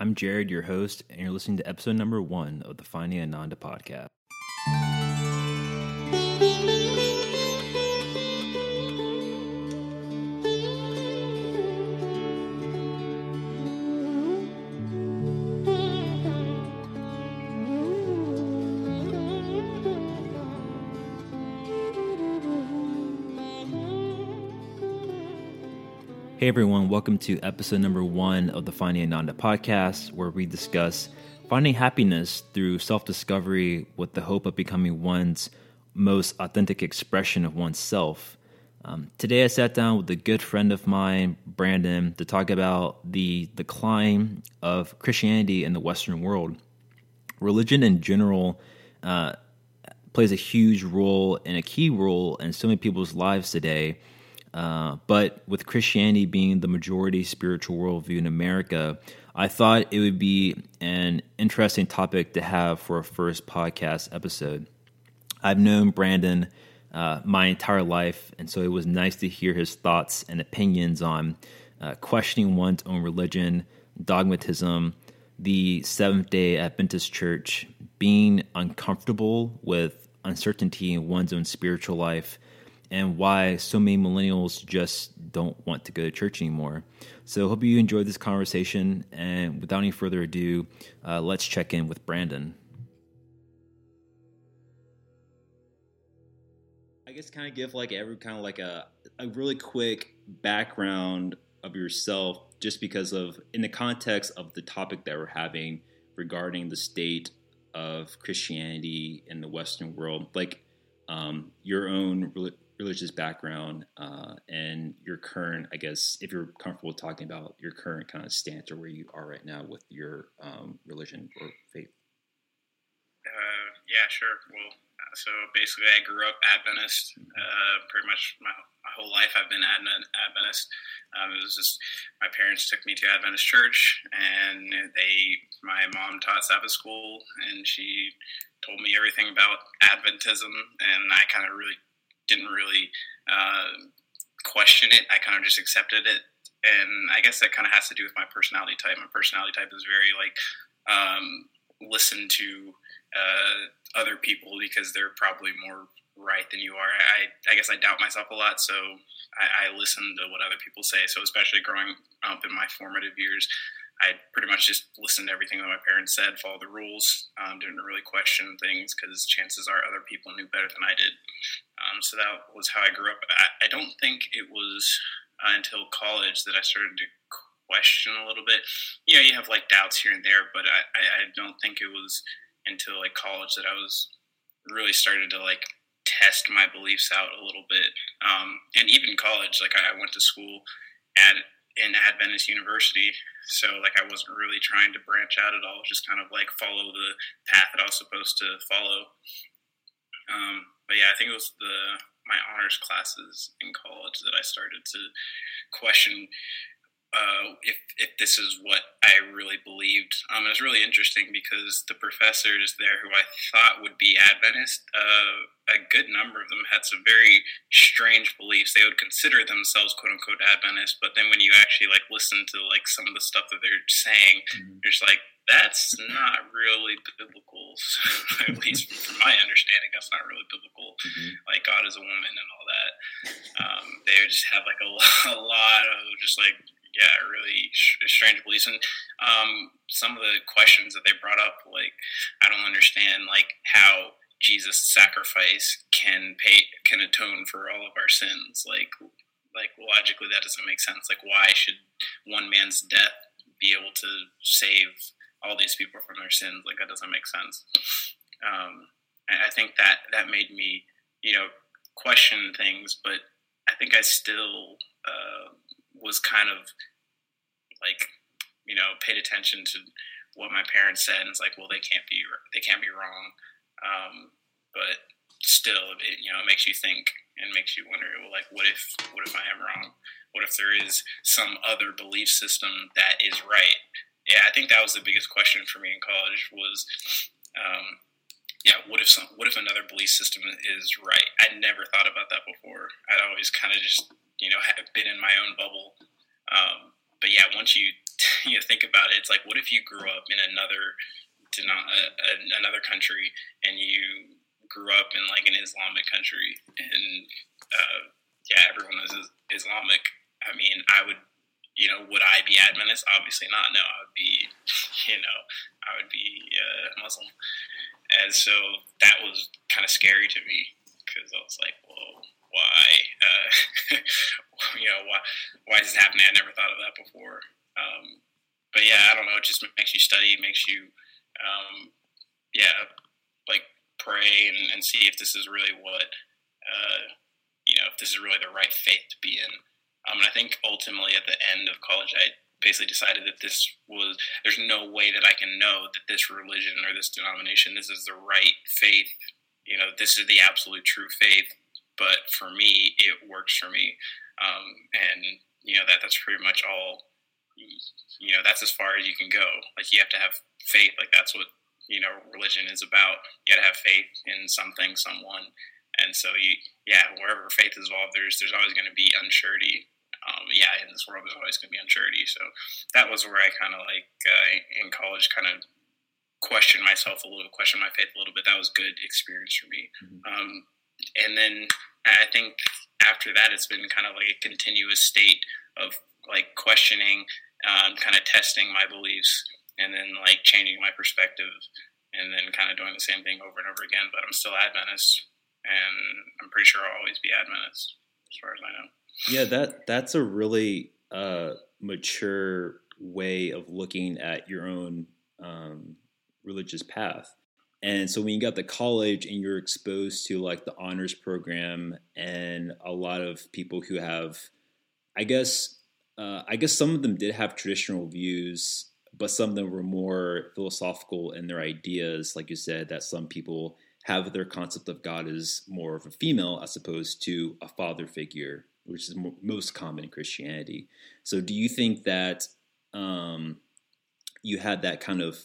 I'm Jared, your host, and you're listening to episode number one of the Finding Ananda podcast. Hey everyone, welcome to episode number one of the Finding Ananda podcast, where we discuss finding happiness through self discovery with the hope of becoming one's most authentic expression of oneself. Um, today, I sat down with a good friend of mine, Brandon, to talk about the decline of Christianity in the Western world. Religion in general uh, plays a huge role and a key role in so many people's lives today uh, but with Christianity being the majority spiritual worldview in America, I thought it would be an interesting topic to have for a first podcast episode. I've known Brandon uh, my entire life, and so it was nice to hear his thoughts and opinions on uh, questioning one's own religion, dogmatism, the Seventh day Adventist Church, being uncomfortable with uncertainty in one's own spiritual life and why so many millennials just don't want to go to church anymore. So, hope you enjoyed this conversation. And without any further ado, uh, let's check in with Brandon. I guess kind of give like every kind of like a, a really quick background of yourself, just because of in the context of the topic that we're having regarding the state of Christianity in the Western world, like um, your own religious background uh, and your current, I guess, if you're comfortable talking about your current kind of stance or where you are right now with your um, religion or faith. Uh, yeah, sure. Well, uh, so basically, I grew up Adventist. Uh, pretty much my, my, whole life, I've been Adventist. Um, it was just my parents took me to Adventist church, and they, my mom taught Sabbath school, and she told me everything about Adventism, and I kind of really didn't really uh, question it. I kind of just accepted it, and I guess that kind of has to do with my personality type. My personality type is very like um, listen to uh, other people because they're probably more right than you are. I, I guess I doubt myself a lot, so I, I listen to what other people say. So especially growing up in my formative years, I pretty much just listened to everything that my parents said, followed the rules, um, didn't really question things because chances are other people knew better than I did. Um, so that was how I grew up. I, I don't think it was uh, until college that I started to question a little bit. You know, you have like doubts here and there, but I, I, I don't think it was until like college that I was really started to like test my beliefs out a little bit. Um, and even college, like I, I went to school at in Adventist University. So like I wasn't really trying to branch out at all, just kind of like follow the path that I was supposed to follow. Um, but yeah, I think it was the my honors classes in college that I started to question uh, if if this is what I really believed. Um, it was really interesting because the professors there, who I thought would be Adventist, uh, a good number of them had some very strange beliefs. They would consider themselves "quote unquote" Adventist, but then when you actually like listen to like some of the stuff that they're saying, mm-hmm. you're just like, that's not really biblical. At least from my understanding, that's not really biblical. Mm-hmm. Like God is a woman and all that. Um, they just have like a, a lot of just like yeah, really strange beliefs. And um, some of the questions that they brought up, like, I don't understand, like, how Jesus' sacrifice can pay, can atone for all of our sins. Like, like logically, that doesn't make sense. Like, why should one man's death be able to save all these people from their sins? Like, that doesn't make sense. Um, I think that that made me, you know, question things, but I think I still uh, was kind of like you know paid attention to what my parents said. And it's like well they can't be they can't be wrong. Um, but still it you know it makes you think and makes you wonder well like what if what if i am wrong? What if there is some other belief system that is right? Yeah i think that was the biggest question for me in college was um, yeah what if some what if another belief system is right? I never thought about that before. I'd always kind of just you know have been in my own bubble. Um, but yeah, once you you know think about it. It's like what if you grew up in another another country and you grew up in like an Islamic country and uh, yeah, everyone is Islamic. I mean, I would you know, would I be Adventist? Obviously not. No, I would be, you know, I would be uh, Muslim. And so that was kind of scary to me because I was like, well, why? Uh, you know, why, why is this happening? I never thought of that before. Um, but yeah, I don't know. It just makes you study, makes you, um, yeah, like pray and, and, see if this is really what, uh, you know, if this is really the right faith to be in. Um, and I think ultimately at the end of college, I basically decided that this was there's no way that I can know that this religion or this denomination this is the right faith. You know, this is the absolute true faith. But for me, it works for me, um, and you know that that's pretty much all. You know, that's as far as you can go. Like you have to have faith. Like that's what you know religion is about. You got to have faith in something, someone, and so you, yeah, wherever faith is involved, there's there's always going to be unsurety um, yeah, in this world, there's always going to be uncertainty. So that was where I kind of like uh, in college, kind of questioned myself a little, questioned my faith a little bit. That was good experience for me. Mm-hmm. Um, and then I think after that, it's been kind of like a continuous state of like questioning, um, kind of testing my beliefs, and then like changing my perspective, and then kind of doing the same thing over and over again. But I'm still Adventist, and I'm pretty sure I'll always be Adventist, as far as I know. Yeah, that that's a really uh, mature way of looking at your own um, religious path. And so when you got the college and you're exposed to like the honors program and a lot of people who have, I guess, uh, I guess some of them did have traditional views, but some of them were more philosophical in their ideas. Like you said, that some people have their concept of God as more of a female as opposed to a father figure which is most common in Christianity. So, do you think that um, you had that kind of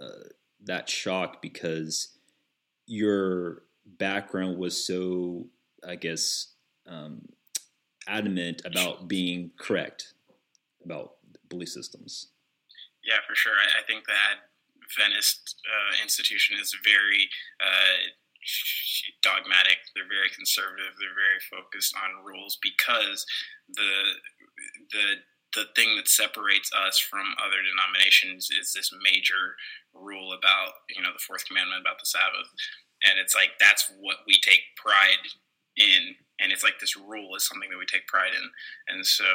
uh, that shock because your background was so, I guess, um, adamant about being correct about belief systems? Yeah, for sure. I, I think that Adventist uh, institution is very uh, dogmatic. They're very conservative. They're very focused on rules because the the the thing that separates us from other denominations is this major rule about you know the fourth commandment about the Sabbath, and it's like that's what we take pride in, and it's like this rule is something that we take pride in, and so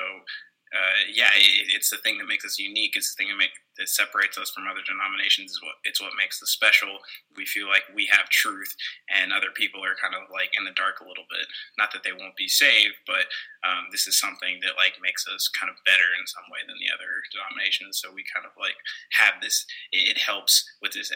uh, yeah, it, it's the thing that makes us unique. It's the thing that, make, that separates us from other denominations. Is what it's what makes us special. We feel like we have truth, and other people are kind of like in the dark a little bit. Not that they won't be saved, but um, this is something that like makes us kind of better in some way than the other denominations. So we kind of like have this. It helps with this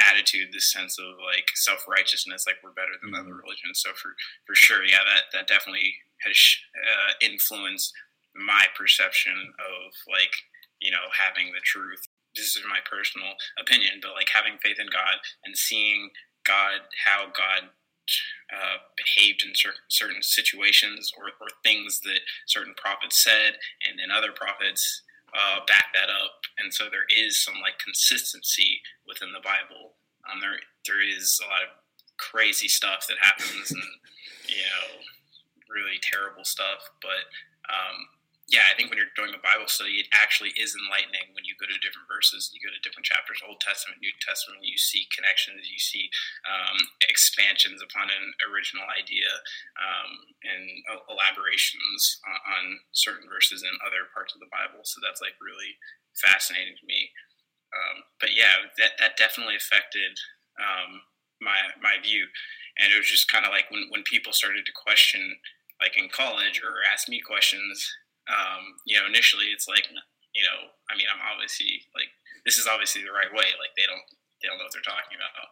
attitude, this sense of like self righteousness, like we're better than mm-hmm. other religions. So for for sure, yeah, that that definitely has uh, influenced my perception of like you know having the truth. This is my personal opinion but like having faith in god and seeing god how god uh, behaved in certain, certain situations or, or things that certain prophets said and then other prophets uh, back that up. And so there is some like consistency within the bible. Um, there there is a lot of crazy stuff that happens and you know really terrible stuff but um, yeah, I think when you're doing a Bible study, it actually is enlightening when you go to different verses, you go to different chapters, Old Testament, New Testament, you see connections, you see um, expansions upon an original idea um, and elaborations on, on, certain verses in other parts of the Bible. So that's like really fascinating to me. Um, but yeah, that, that definitely affected um, my, my view. And it was just kind of like when, when people started to question, like in college, or ask me questions, um, you know, initially it's like, you know, I mean, I'm obviously like, this is obviously the right way. Like they don't, they don't know what they're talking about.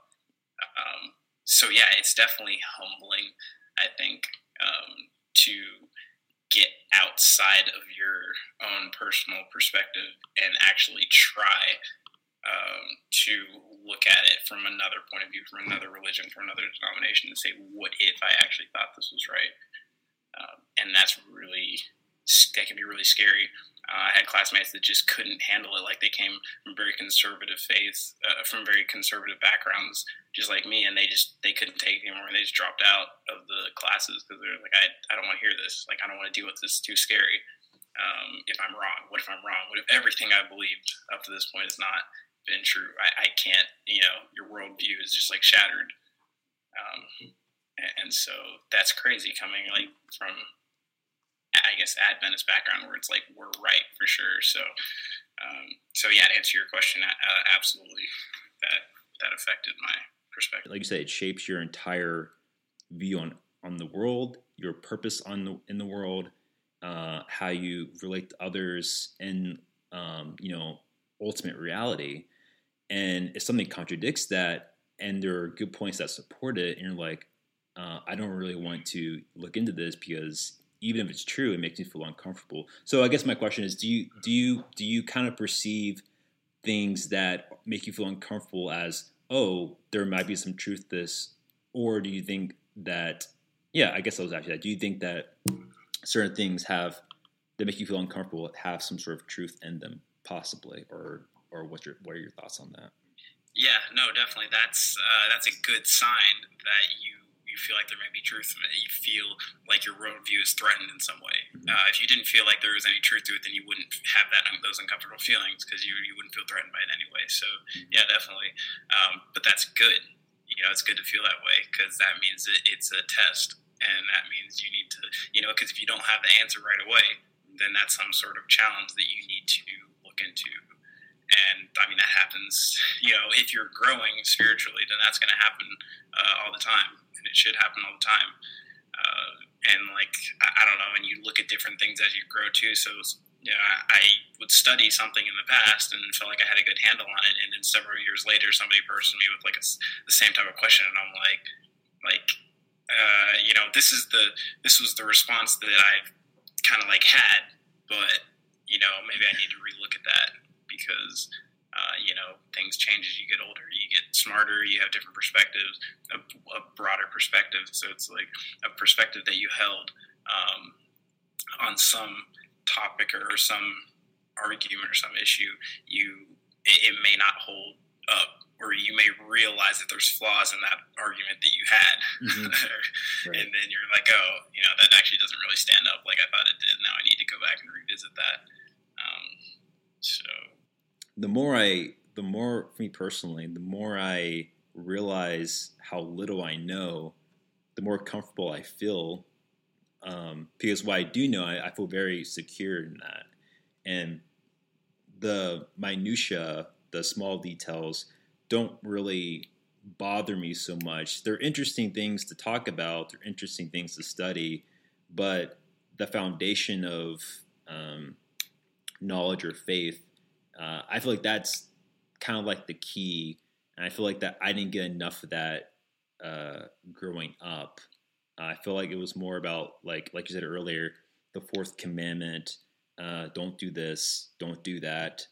Um, so yeah, it's definitely humbling, I think, um, to get outside of your own personal perspective and actually try um, to look at it from another point of view, from another religion, from another denomination, and say, what if I actually thought this was right? Um, and that's really that can be really scary. Uh, I had classmates that just couldn't handle it. Like they came from very conservative faiths, uh, from very conservative backgrounds, just like me, and they just they couldn't take it anymore. They just dropped out of the classes because they're like, I, I don't want to hear this. Like I don't want to deal with this. It's too scary. Um, if I'm wrong, what if I'm wrong? What if everything I believed up to this point has not been true? I, I can't. You know, your worldview is just like shattered. Um, and so that's crazy coming like from I guess Adventist background where it's like we're right for sure. So, um, so yeah, to answer your question, uh, absolutely, that that affected my perspective. Like you said, it shapes your entire view on on the world, your purpose on the in the world, uh, how you relate to others, and um, you know, ultimate reality. And if something contradicts that, and there are good points that support it, and you're like, uh, I don't really want to look into this because even if it's true, it makes me feel uncomfortable. So I guess my question is: Do you do you do you kind of perceive things that make you feel uncomfortable as oh, there might be some truth to this, or do you think that? Yeah, I guess I was actually that. Do you think that certain things have that make you feel uncomfortable have some sort of truth in them, possibly, or or what's your what are your thoughts on that? Yeah, no, definitely. That's uh, that's a good sign that you you feel like there may be truth in it, you feel like your worldview is threatened in some way. Uh, if you didn't feel like there was any truth to it, then you wouldn't have that those uncomfortable feelings because you you wouldn't feel threatened by it anyway. So yeah, definitely. Um, but that's good. You know, it's good to feel that way because that means it, it's a test, and that means you need to, you know, because if you don't have the answer right away, then that's some sort of challenge that you need to look into and I mean that happens. You know, if you're growing spiritually, then that's going to happen uh, all the time and it should happen all the time. Uh, and like I, I, don't know, and you look at different things as you grow too. So you know, I, I, would study something in the past and felt like I had a good handle on it, and then several years later, somebody approached me with like a, the same type of question, and I'm like, like, uh, you know, this is the this was the response that I've kind of like had, but you know, maybe I need to relook at that because uh, you know, things change as you get older. You get smarter. You have different perspectives, a, a broader perspective. So it's like a perspective that you held um, on some topic or, some argument or some issue. You it, it may not hold up or you may realize that there's flaws in that argument that you had. Mm-hmm. right. And then you're like, oh, you know, that actually doesn't really stand up like I thought it did. Now I need to go back and revisit that. Um, so the more I, the more for me personally, the more I realize how little I know, the more comfortable I feel. Um, because what I do know, I, I feel very secure in that, and the minutia, the small details, don't really bother me so much. They're interesting things to talk about. They're interesting things to study, but the foundation of um, knowledge or faith uh, I feel like that's kind of like the key, and I feel like that I didn't get enough of that uh, growing up. Uh, I feel like it was more about like like you said earlier, the fourth commandment: uh, don't do this, don't do that.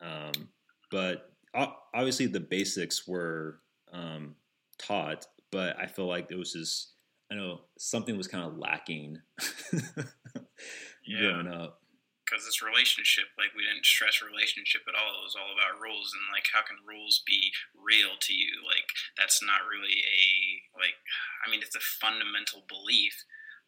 Um, but obviously, the basics were um, taught, but I feel like it was just I know something was kind of lacking yeah. growing up because this relationship, like we didn't stress relationship at all. It was all about rules and like how can rules be real to you? Like that's not really a like. I mean, it's a fundamental belief,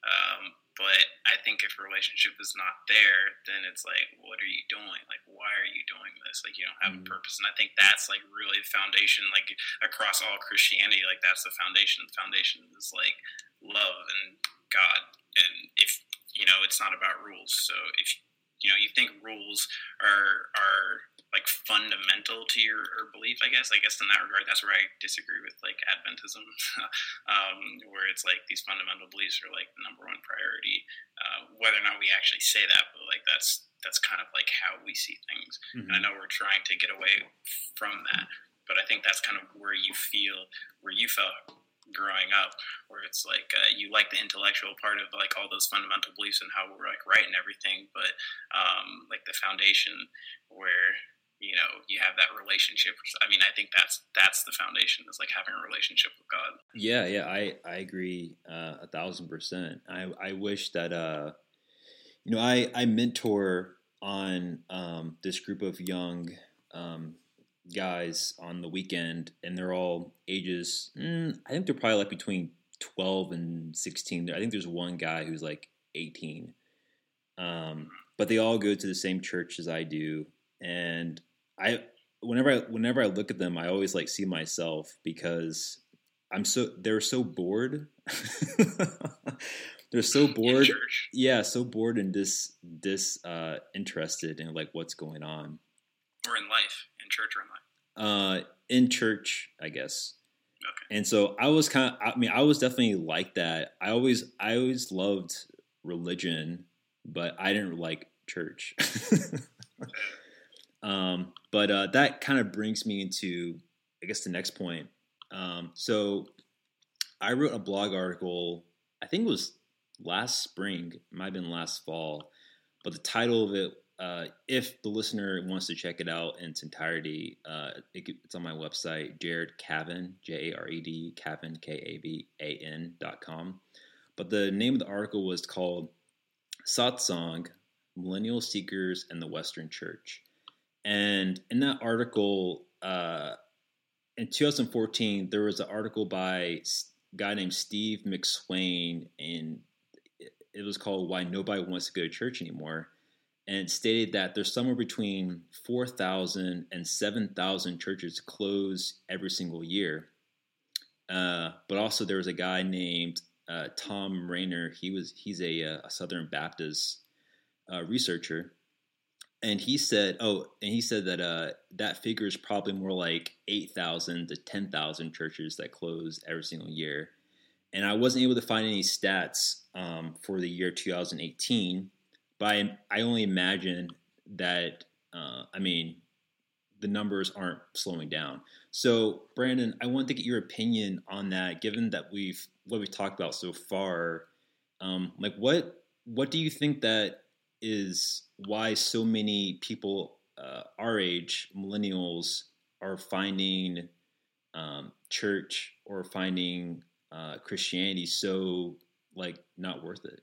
um, but I think if a relationship is not there, then it's like, what are you doing? Like, why are you doing this? Like, you don't have mm-hmm. a purpose. And I think that's like really the foundation, like across all Christianity, like that's the foundation. The foundation is like love and God. And if you know, it's not about rules. So if you know you think rules are are like fundamental to your belief i guess? I guess in that regard that's where i disagree with like adventism. Um, where it's like these fundamental beliefs are like the number one priority. Uh, whether or not we actually say that but like that's that's kind of like how we see things. Mm-hmm. i know we're trying to get away from that but i think that's kind of where you feel where you felt growing up where it's like uh, you like the intellectual part of like all those fundamental beliefs and how we're like right and everything but um, like the foundation where you know you have that relationship i mean i think that's that's the foundation is like having a relationship with god. Yeah yeah i i agree uh, a thousand percent. I i wish that uh You know, I I mentor on um, this group of young um, guys on the weekend, and they're all ages. Mm, I think they're probably like between twelve and sixteen. I think there's one guy who's like eighteen. Um, but they all go to the same church as I do, and I whenever I whenever I look at them, I always like see myself because I'm so they're so bored. they're so bored. Yeah, so bored and dis dis uh, interested in like what's going on. Or in life, in church or in life. Uh, in church, I guess. Okay. And so I was kind of. I mean, I was definitely like that. I always, I always loved religion but I didn't like church. um, but uh, that kind of brings me into, I guess, the next point. Um, so I wrote a blog article, I think it was last spring, might have been last fall, but the title of it, uh, if the listener wants to check it out in its entirety, uh, it, it's on my website, Jared Kavan, J A R E D, Kavan, K A V A N dot com. But the name of the article was called Satsang, Millennial Seekers, and the Western Church. And in that article, uh, in 2014, there was an article by a guy named Steve McSwain, and it was called Why Nobody Wants to Go to Church Anymore. And stated that there's somewhere between 4,000 and 7,000 churches close every single year. Uh, but also, there was a guy named uh, Thom Rainer. He was he's a, uh, a Southern Baptist uh, researcher, and he said, oh, and he said that uh, that figure is probably more like eight thousand to ten thousand churches that close every single year. And I wasn't able to find any stats um, for the year 2018, but I, I only imagine that. Uh, I mean, the numbers aren't slowing down. So, Brandon, I want to get your opinion on that. Given that we've what we've talked about so far, um, like what what do you think that is why so many people uh, our age, millennials, are finding um, church or finding uh, Christianity so like not worth it?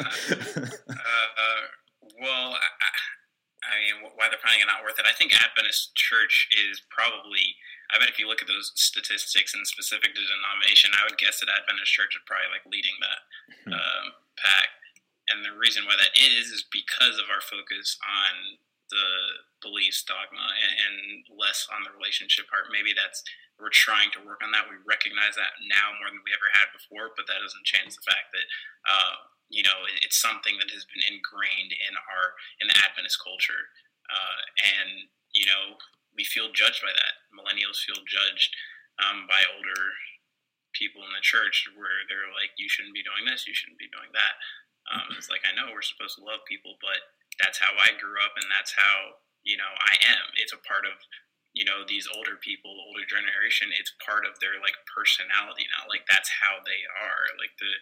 Uh, well, I, I mean, why they're finding it not worth it. I think Adventist Church is probably. I bet if you look at those statistics and specific to denomination, I would guess that Adventist Church is probably like leading that hmm. um, pack. And the reason why that is is because of our focus on the beliefs dogma and, and less on the relationship part. Maybe that's we're trying to work on that. We recognize that now more than we ever had before, but that doesn't change the fact that uh, you know it's something that has been ingrained in our in the Adventist culture, uh, and you know we feel judged by that. Millennials feel judged um, by older people in the church, where they're like, "You shouldn't be doing this. You shouldn't be doing that." Um, it's like I know we're supposed to love people, but that's how I grew up, and that's how you know I am. It's a part of you know these older people older generation it's part of their like personality now. Like that's how they are. Like the,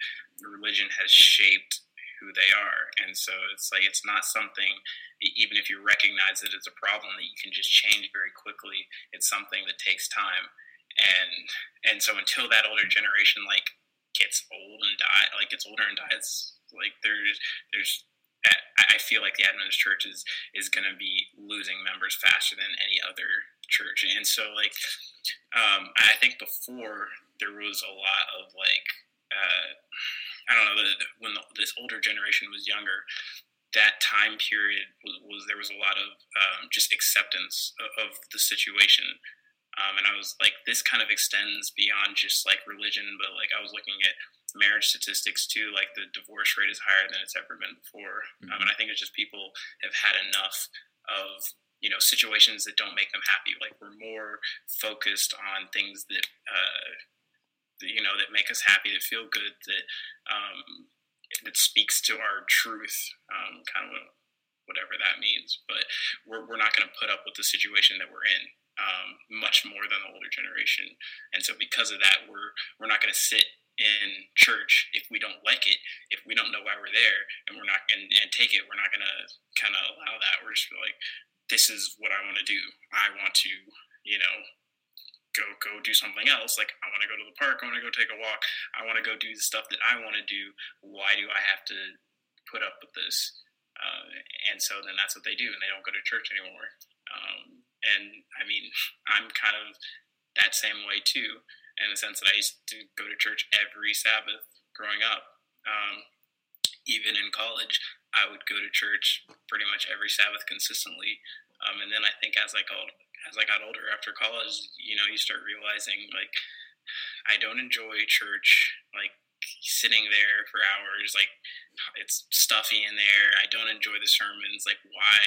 religion has shaped who they are. And so it's like it's not something even if you recognize that it's a problem that you can just change very quickly it's something that takes time. And and so until that older generation like gets old and die like gets older and dies like there's there's I feel like the Adventist church is is going to be losing members faster than any other church, and so like um, I think before there was a lot of like uh, I don't know when the, this older generation was younger. That time period was, was there was a lot of um, just acceptance of, of the situation, um, and I was like, this kind of extends beyond just like religion, but like I was looking at marriage statistics too. Like the divorce rate is higher than it's ever been before, mm-hmm. um, and I think it's just people have had enough of you know situations that don't make them happy. Like we're more focused on things that uh, you know that make us happy that feel good that um, that speaks to our truth um, kind of whatever that means. But we're, we're not going to put up with the situation that we're in um, much more than the older generation. And so because of that we're we're not going to sit in church if we don't like it if we don't know why we're there and we're not and, and take it. We're not going to kind of allow that. We're just like this is what I want to do. I want to, you know, go go do something else. Like I want to go to the park. I want to go take a walk. I want to go do the stuff that I want to do. Why do I have to put up with this. Uh, and so then that's what they do, and they don't go to church anymore. Um, and I mean, I'm kind of that same way too, in the sense that I used to go to church every Sabbath growing up. Um, even in college, I would go to church pretty much every Sabbath consistently. Um, and then I think as I got as I got older after college, you know, you start realizing like I don't enjoy church like sitting there for hours like it's stuffy in there. I don't enjoy the sermons. Like why,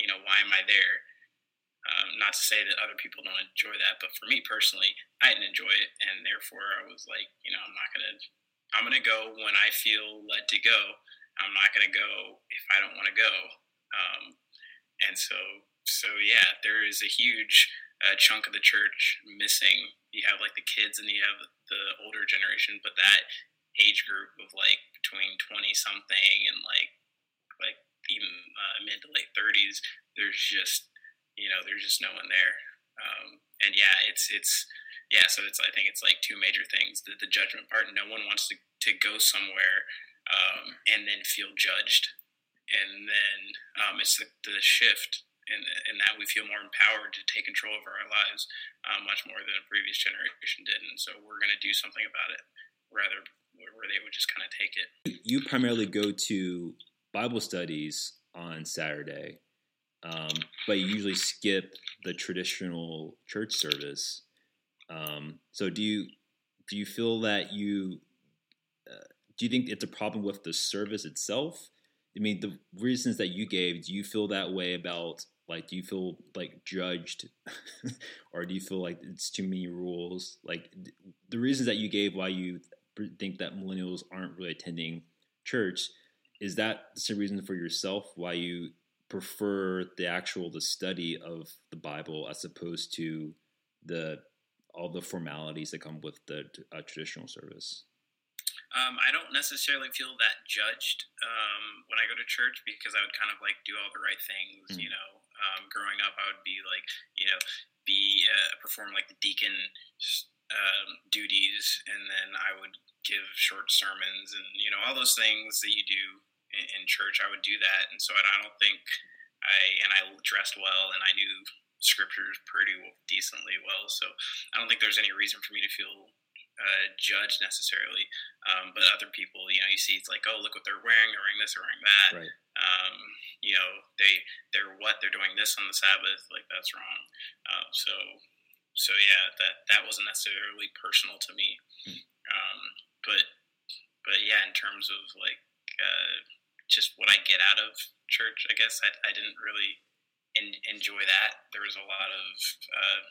you know, why am I there? Um, not to say that other people don't enjoy that, but for me personally, I didn't enjoy it, and therefore I was like, you know, I'm not gonna. I'm gonna go when I feel led to go. I'm not gonna go if I don't want to go. Um, and so, so yeah, there is a huge uh, chunk of the church missing. You have like the kids, and you have the older generation, but that age group of like between 20 something and like like even uh, mid to late 30s, there's just you know, there's just no one there. Um, and yeah, it's it's yeah. So it's I think it's like two major things: the, the judgment part. No one wants to to go somewhere um, and then feel judged, and then um, it's the, the shift. And, and that we feel more empowered to take control of our lives uh, much more than a previous generation did. And so we're going to do something about it rather where they would just kind of take it. You primarily go to Bible studies on Saturday um, but you usually skip the traditional church service. Um, so do you do you feel that you do you think it's a problem with the service itself? I mean, the reasons that you gave, do you feel that way about like do you feel like judged or do you feel like it's too many rules like the reasons that you gave why you think that millennials aren't really attending church is that the reason for yourself why you prefer the actual the study of the Bible as opposed to the all the formalities that come with the uh, traditional service? Um, I don't necessarily feel that judged um, when I go to church because I would kind of like do all the right things. Mm-hmm. You know, um, growing up, I would be like, you know, be uh, perform like the deacon um, duties, and then I would give short sermons and you know all those things that you do in, in church, I would do that, and so I don't think I and I dressed well, and I knew scriptures pretty decently well. So I don't think there's any reason for me to feel uh, judged necessarily. Um, but other people, you know, you see it's like, oh, look what they're wearing. They're wearing this. They're wearing that. Right. Um, you know, they they're what they're doing this on the Sabbath. Like that's wrong. Uh, so so yeah, that that wasn't necessarily personal to me. Hmm. Um, but but yeah, in terms of like uh, just what I get out of church. I guess I, I didn't really in, enjoy that. There was a lot of uh,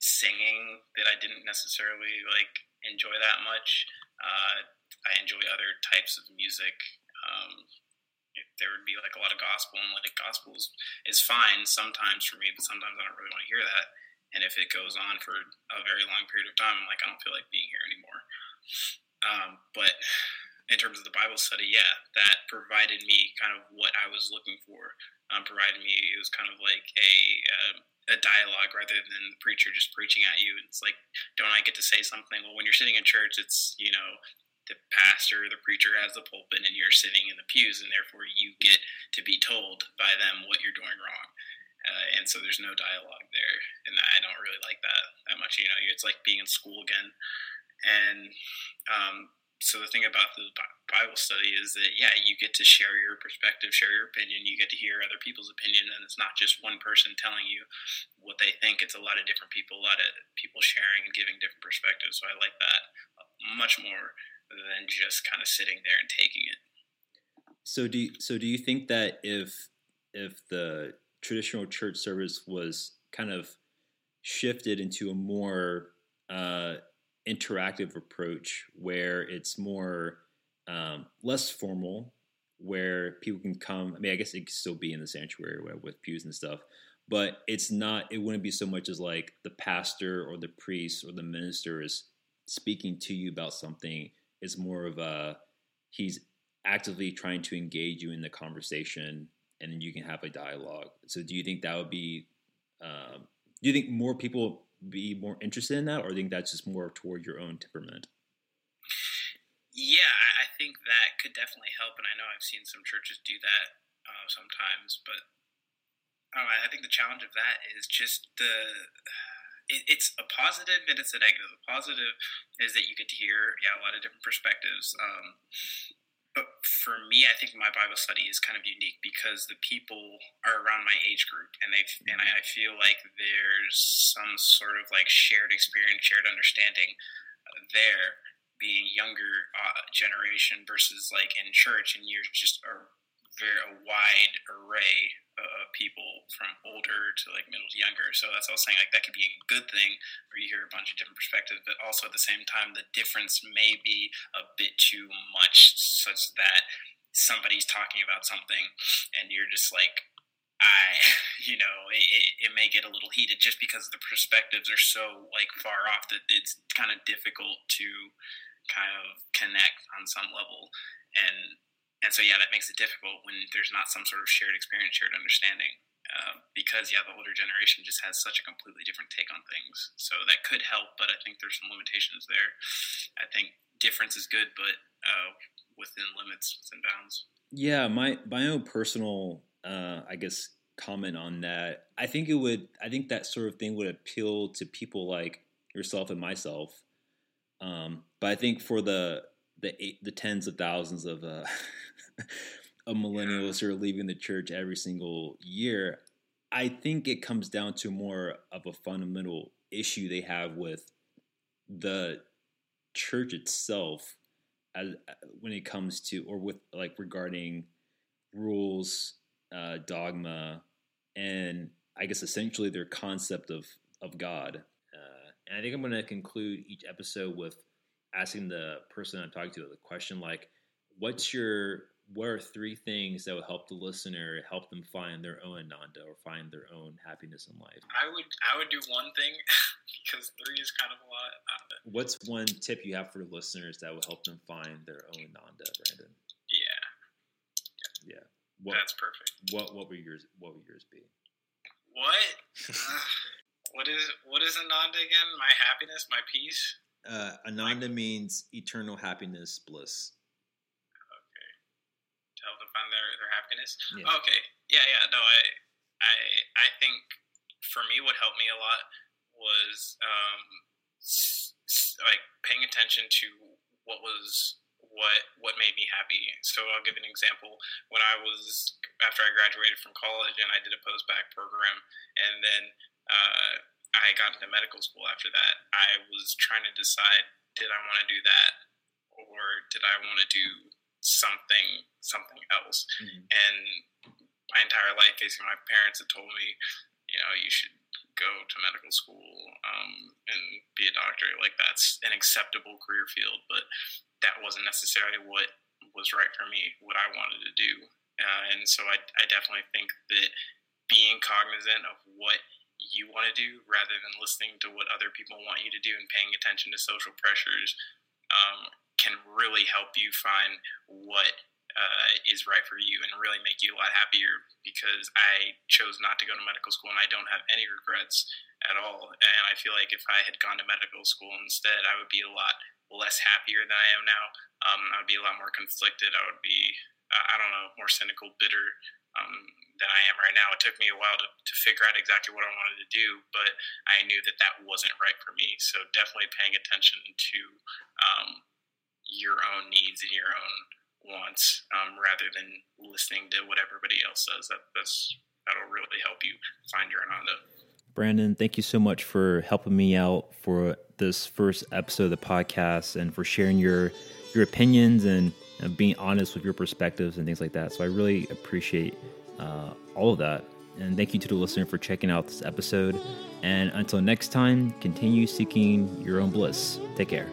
singing that I didn't necessarily like enjoy that much. Uh, I enjoy other types of music. Um, there would be like a lot of gospel, and like gospel is, fine sometimes for me, but sometimes I don't really want to hear that. And if it goes on for a very long period of time, I'm like, I don't feel like being here anymore. Um, but in terms of the Bible study, yeah, that provided me kind of what I was looking for. Um, provided me it was kind of like a uh, a dialogue rather than the preacher just preaching at you. It's like, don't I get to say something? Well, when you're sitting in church, it's you know the pastor, the preacher has the pulpit, and you're sitting in the pews, and therefore you get to be told by them what you're doing wrong. Uh, and so there's no dialogue there, and I don't really like that that much. You know, it's like being in school again, and um, so the thing about the Bible study is that yeah, you get to share your perspective, share your opinion. You get to hear other people's opinion, and it's not just one person telling you what they think. It's a lot of different people, a lot of people sharing and giving different perspectives. So I like that much more than just kind of sitting there and taking it. So do you, so do you think that if if the traditional church service was kind of shifted into a more uh, interactive approach where it's more um, less formal, where people can come. I mean, I guess it could still be in the sanctuary with pews and stuff, but it's not. It wouldn't be so much as like the pastor or the priest or the minister is speaking to you about something. It's more of a he's actively trying to engage you in the conversation, and then you can have a dialogue. So, do you think that would be? Um, do you think more people be more interested in that, or think that's just more toward your own temperament? Yeah, I think that could definitely help, and I know I've seen some churches do that uh, sometimes, but I, know, I think the challenge of that is just the it, it's a positive and it's a negative. The positive is that you get to hear yeah a lot of different perspectives. Um, but for me, I think my Bible study is kind of unique because the people are around my age group, and they and I feel like there's some sort of like shared experience, shared understanding there being younger uh, generation versus like in church and you're just a very a wide array of people from older to like middle to younger. So that's what I was saying. Like that could be a good thing where you hear a bunch of different perspectives, but also at the same time, the difference may be a bit too much, such that somebody's talking about something and you're just like, I, you know, it, it may get a little heated just because the perspectives are so like far off that it's kind of difficult to kind of connect on some level. And and so yeah, that makes it difficult when there's not some sort of shared experience, shared understanding. Uh, because yeah, the older generation just has such a completely different take on things. So that could help, but I think there's some limitations there. I think difference is good, but uh, within limits, within bounds. Yeah, my my own personal, uh, I guess, comment on that. I think it would. I think that sort of thing would appeal to people like yourself and myself. Um, but I think for the the eight, the tens of thousands of uh, of millennials who are leaving the church every single year, I think it comes down to more of a fundamental issue they have with the church itself as when it comes to or with like regarding rules uh, dogma and i guess essentially their concept of of god. Uh, and i think i'm going to conclude each episode with asking the person i'm talking to the question like what's your what are three things that would help the listener help them find their own ananda or find their own happiness in life. I would i would do one thing because three is kind of a lot. What's one tip you have for listeners that would help them find their own ananda brandon? Yeah. Yeah, yeah. What, that's perfect. what what would yours what would yours be? What? Uh, what is what is ananda again? My happiness? My peace? Uh, ananda like, means eternal happiness bliss their, their happiness. Yeah. Okay. Yeah, yeah. No, I, I, I think for me, what helped me a lot was um, like paying attention to what was what what made me happy. So I'll give an example. When I was after I graduated from college and I did a post bac program, and then uh, I got into medical school after that, I was trying to decide: did I want to do that, or did I want to do something something else. Mm-hmm. And my entire life, basically, my parents had told me, you know, you should go to medical school um, and be a doctor. Like that's an acceptable career field, but that wasn't necessarily what was right for me, what I wanted to do. Uh, and so I, I definitely think that being cognizant of what you want to do rather than listening to what other people want you to do and paying attention to social pressures um, can really help you find what uh, is right for you and really make you a lot happier because I chose not to go to medical school and I don't have any regrets at all. And I feel like if I had gone to medical school instead, I would be a lot less happier than I am now. Um, I would be a lot more conflicted. I would be, uh, I don't know, more cynical, bitter um, than I am right now. It took me a while to, to figure out exactly what I wanted to do, but I knew that that wasn't right for me. So definitely paying attention to um, your own needs and your own wants um, rather than listening to what everybody else says. That that's that'll really help you find your ananda. Brandon, thank you so much for helping me out for this first episode of the podcast and for sharing your your opinions and, and being honest with your perspectives and things like that. So I really appreciate uh, all of that. And thank you to the listener for checking out this episode. And until next time, continue seeking your own bliss. Take care.